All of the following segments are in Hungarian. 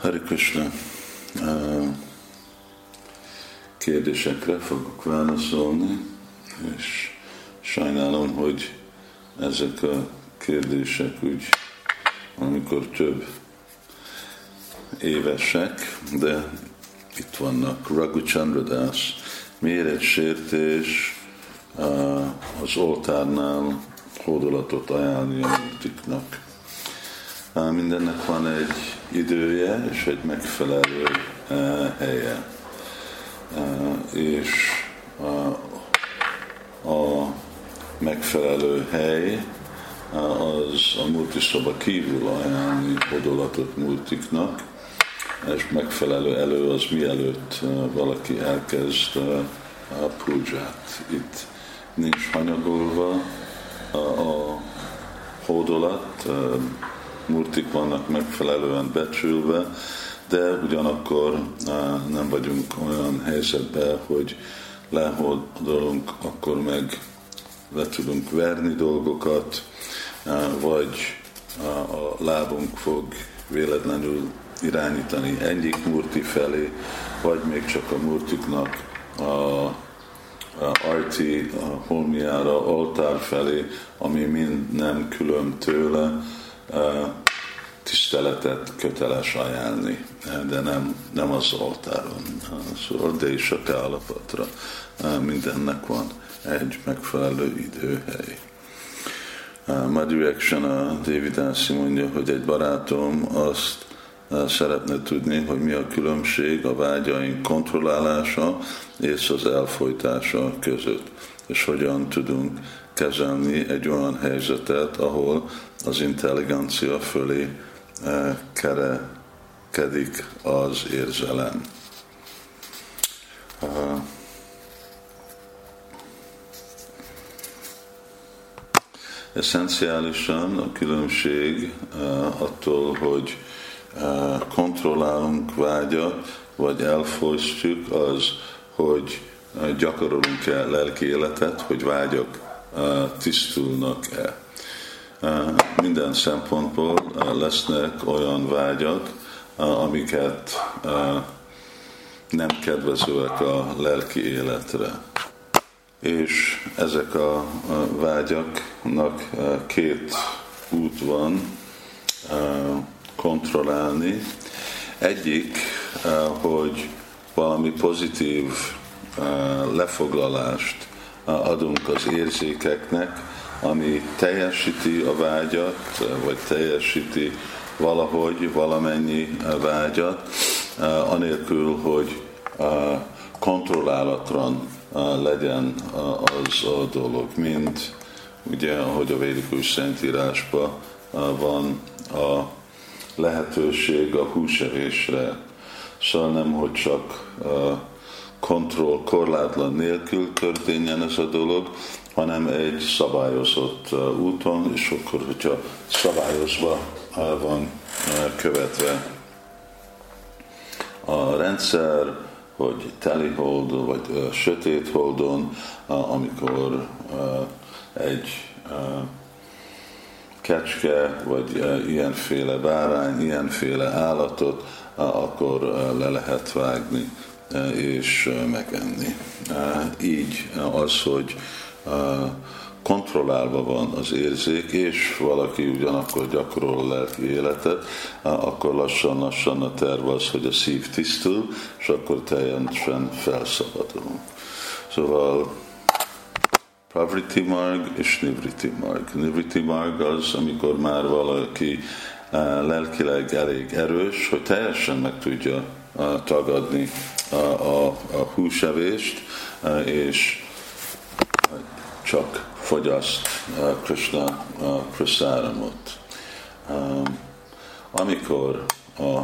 Hari Krishna kérdésekre fogok válaszolni, és sajnálom, hogy ezek a kérdések úgy, amikor több évesek, de itt vannak Raghu Chandradas, miért egy sértés az oltárnál hódolatot ajánlni a multiknak. Mindennek van egy idője és egy megfelelő helye. És a megfelelő hely az a multiszoba kívül ajánlni hodolatot multiknak, és megfelelő elő az mielőtt valaki elkezd a púzsát. Itt nincs hanyagolva a hódolat, murtik vannak megfelelően becsülve, de ugyanakkor nem vagyunk olyan helyzetben, hogy lehódolunk, akkor meg le tudunk verni dolgokat, vagy a lábunk fog véletlenül irányítani egyik murti felé, vagy még csak a murtiknak a arti a holmiára, altár felé, ami mind nem külön tőle, tiszteletet köteles ajánlni, de nem, nem az oltáron. Szóval, de is a te alapatra mindennek van egy megfelelő időhely. Madhu a David Assi mondja, hogy egy barátom azt szeretne tudni, hogy mi a különbség a vágyaink kontrollálása és az elfolytása között, és hogyan tudunk kezelni egy olyan helyzetet, ahol az intelligencia fölé kerekedik az érzelem. Eszenciálisan a különbség attól, hogy kontrollálunk vágyat, vagy elfolytjuk, az, hogy gyakorolunk-e lelki életet, hogy vágyak tisztulnak-e. Minden szempontból lesznek olyan vágyak, amiket nem kedvezőek a lelki életre. És ezek a vágyaknak két út van kontrollálni. Egyik, hogy valami pozitív lefoglalást adunk az érzékeknek, ami teljesíti a vágyat, vagy teljesíti valahogy valamennyi vágyat, anélkül, hogy kontrollálatlan legyen az a dolog, mint ugye, ahogy a védikus szentírásban van a lehetőség a húsevésre. Szóval nem, hogy csak kontroll, korlátlan nélkül történjen ez a dolog, hanem egy szabályozott úton, és akkor, hogyha szabályozva van követve a rendszer, hogy teli hold, vagy sötét holdon, amikor egy kecske, vagy ilyenféle bárány, ilyenféle állatot, akkor le lehet vágni és megenni. Így az, hogy kontrollálva van az érzék, és valaki ugyanakkor gyakorol lelki életet, akkor lassan-lassan a terv az, hogy a szív tisztul, és akkor teljesen felszabadulunk. Szóval Pravriti Marg és Nivriti Marg. Nivriti Marg az, amikor már valaki lelkileg elég erős, hogy teljesen meg tudja tagadni a, a, a húsevést, és csak fogyaszt Krishna prasáramot. Amikor a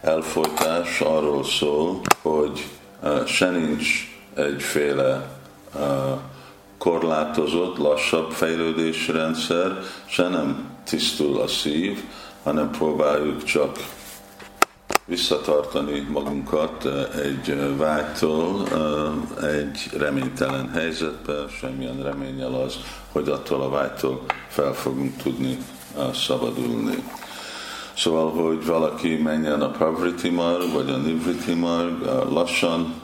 elfolytás arról szól, hogy se nincs egyféle korlátozott, lassabb fejlődési rendszer, se nem tisztul a szív, hanem próbáljuk csak visszatartani magunkat egy vágytól, egy reménytelen helyzetbe, semmilyen reményel az, hogy attól a vágytól fel fogunk tudni szabadulni. Szóval, hogy valaki menjen a Pravriti Marg, vagy a Nivriti Marg lassan,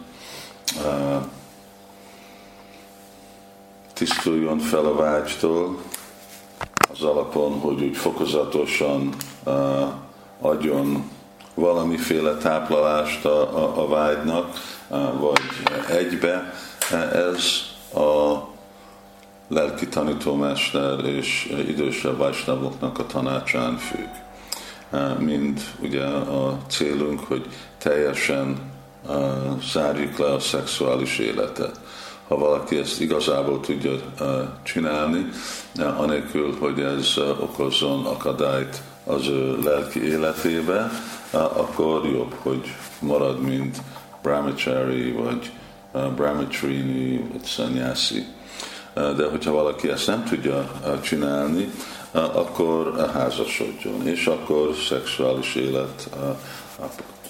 tisztuljon fel a vágytól, az alapon, hogy úgy fokozatosan adjon valamiféle táplálást a, a, a vágynak, vagy egybe. Ez a lelki tanítómester és idősebb vásnavoknak a tanácsán függ. Mind ugye a célunk, hogy teljesen zárjuk le a szexuális életet. Ha valaki ezt igazából tudja csinálni, anélkül, hogy ez okozzon akadályt az ő lelki életébe, akkor jobb, hogy marad, mint brahmachari, vagy brahmachrini, vagy sannyasi. De hogyha valaki ezt nem tudja csinálni, akkor házasodjon, és akkor szexuális élet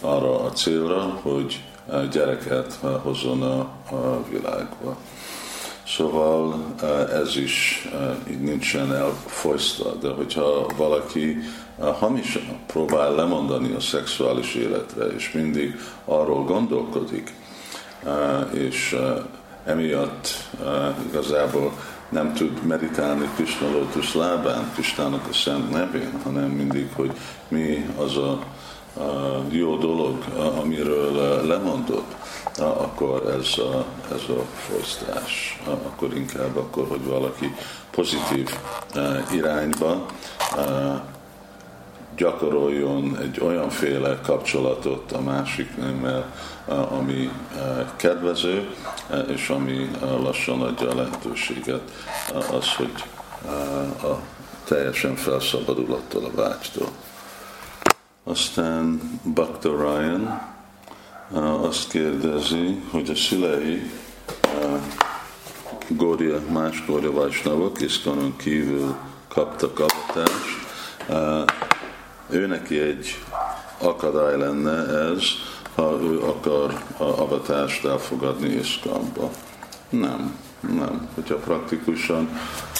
arra a célra, hogy gyereket hozzon a, világba. Szóval ez is így nincsen elfolysztva, de hogyha valaki hamis próbál lemondani a szexuális életre, és mindig arról gondolkodik, és emiatt igazából nem tud meditálni Krishna Lotus lábán, Krishnának a szent nevén, hanem mindig, hogy mi az a jó dolog, amiről lemondott, akkor ez a, ez a fosztás. Akkor inkább akkor, hogy valaki pozitív irányba gyakoroljon egy olyanféle kapcsolatot a másik nemmel, ami kedvező, és ami lassan adja a lehetőséget az, hogy a teljesen felszabadul attól a vágytól. Aztán Bhakta Ryan azt kérdezi, hogy a szülei Gória, más Gória Vajsnavok, Iszkanon kívül kaptak avatást, ő neki egy akadály lenne ez, ha ő akar a avatást elfogadni Iszkamba. Nem, nem. Hogyha praktikusan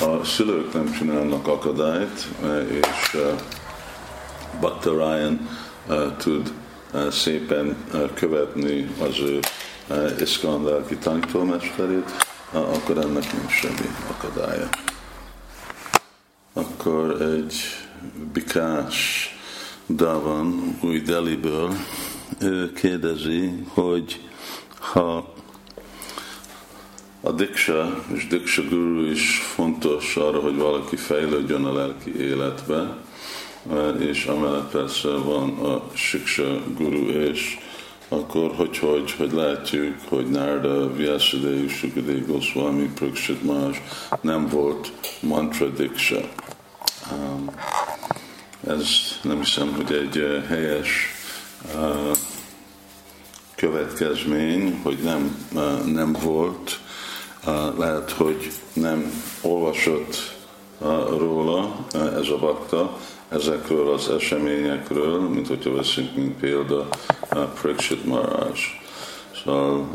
a szülők nem csinálnak akadályt, és Bhakta Ryan uh, tud uh, szépen uh, követni az ő Iszkan lelki tanítómesterét, akkor ennek nincs semmi akadálya. Akkor egy bikás Davan új Deliből ő kérdezi, hogy ha a Diksa és Diksa Guru is fontos arra, hogy valaki fejlődjön a lelki életbe, és amellett persze van a Siksa Guru és akkor hogy, hogy, hogy látjuk, hogy Narda, Vyasadeva, Sukadeva Goswami, Prakshit Más nem volt mantra diksa. Um, ez nem hiszem, hogy egy helyes következmény, hogy nem, nem volt, lehet, hogy nem olvasott róla ez a bakta, ezekről az eseményekről, mint hogyha veszünk, mint példa Prakshit Maharaj. Szóval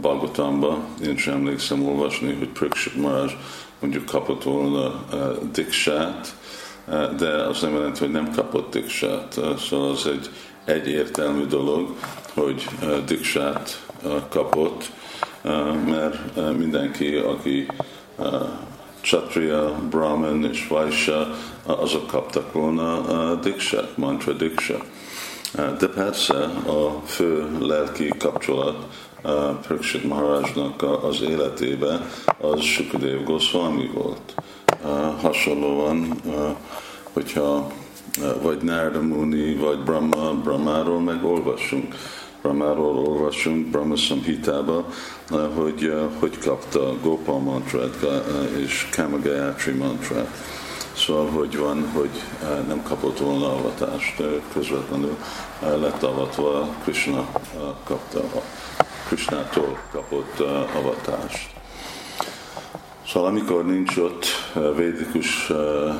Balgotamba, én sem emlékszem olvasni, hogy Prakshit Maharaj mondjuk kapott volna diksát, de az nem jelenti, hogy nem kapott diksát. Szóval az egy egyértelmű dolog, hogy diksát kapott, mert mindenki, aki Csatriya, Brahman és Vaisha, azok kaptak volna diksát, mantra diksa. De persze a fő lelki kapcsolat Prakshit Maharajnak az életébe az Sukadev Goswami volt hasonlóan, hogyha vagy Narda Muni, vagy Brahma, Brahmáról meg olvassunk. Brahmáról olvassunk Brahma Samhitába, hogy hogy kapta Gopal mantrát és Kamagayatri mantrát. Szóval, hogy van, hogy nem kapott volna avatást, közvetlenül lett avatva, Krishna kapta, Krishnától kapott avatást. Szóval amikor nincs ott eh, védikus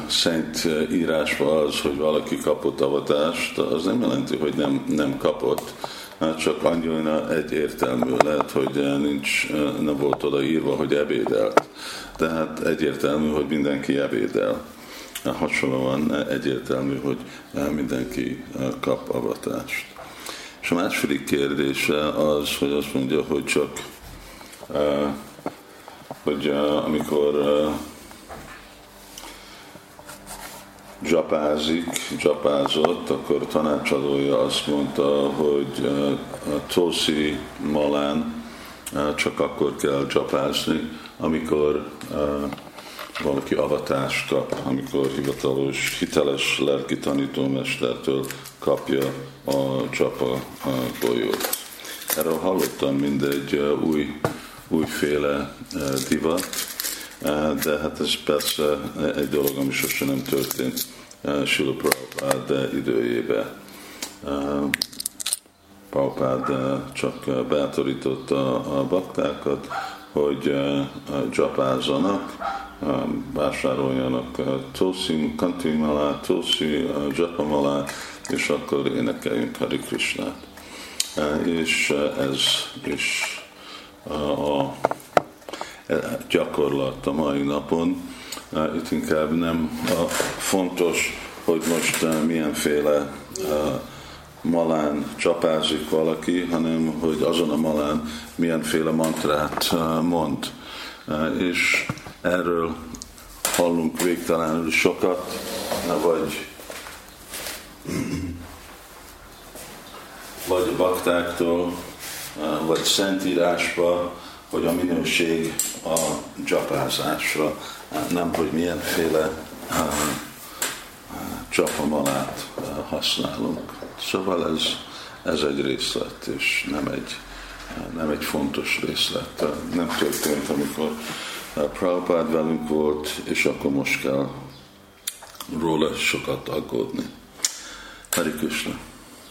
szent írásban az, hogy valaki kapott avatást, az nem jelenti, hogy nem, nem kapott, hát csak annyira egyértelmű lehet, hogy nincs, nem volt oda írva, hogy ebédelt. Tehát egyértelmű, hogy mindenki ebédel. hasonlóan egyértelmű, hogy mindenki kap avatást. És a második kérdése az, hogy azt mondja, hogy csak hogy amikor dzsapázik, dzsapázott, akkor tanácsadója azt mondta, hogy a Toszi malán csak akkor kell dzsapázni, amikor valaki avatást kap, amikor hivatalos, hiteles lelki tanítómestertől kapja a csapa golyót. Erről hallottam mindegy új, újféle divat, de hát ez persze egy dolog, ami sosem nem történt Sila Prabhupád időjében. Prabhupád csak bátorította a baktákat, hogy dzsapázzanak, vásároljanak Tosi, Kantimala, Tosi, Japamala, és akkor énekeljünk Hari Krishnát. És ez is a gyakorlat a mai napon. Itt inkább nem a fontos, hogy most milyenféle malán csapázik valaki, hanem hogy azon a malán milyenféle mantrát mond. És erről hallunk végtelenül sokat, vagy vagy a baktáktól, vagy szentírásba, hogy a minőség a csapázásra, nem hogy milyenféle csapamalát használunk. Szóval ez, ez egy részlet, és nem egy, nem egy fontos részlet. Nem történt, amikor Prabhupád velünk volt, és akkor most kell róla sokat aggódni. Hari Krishna.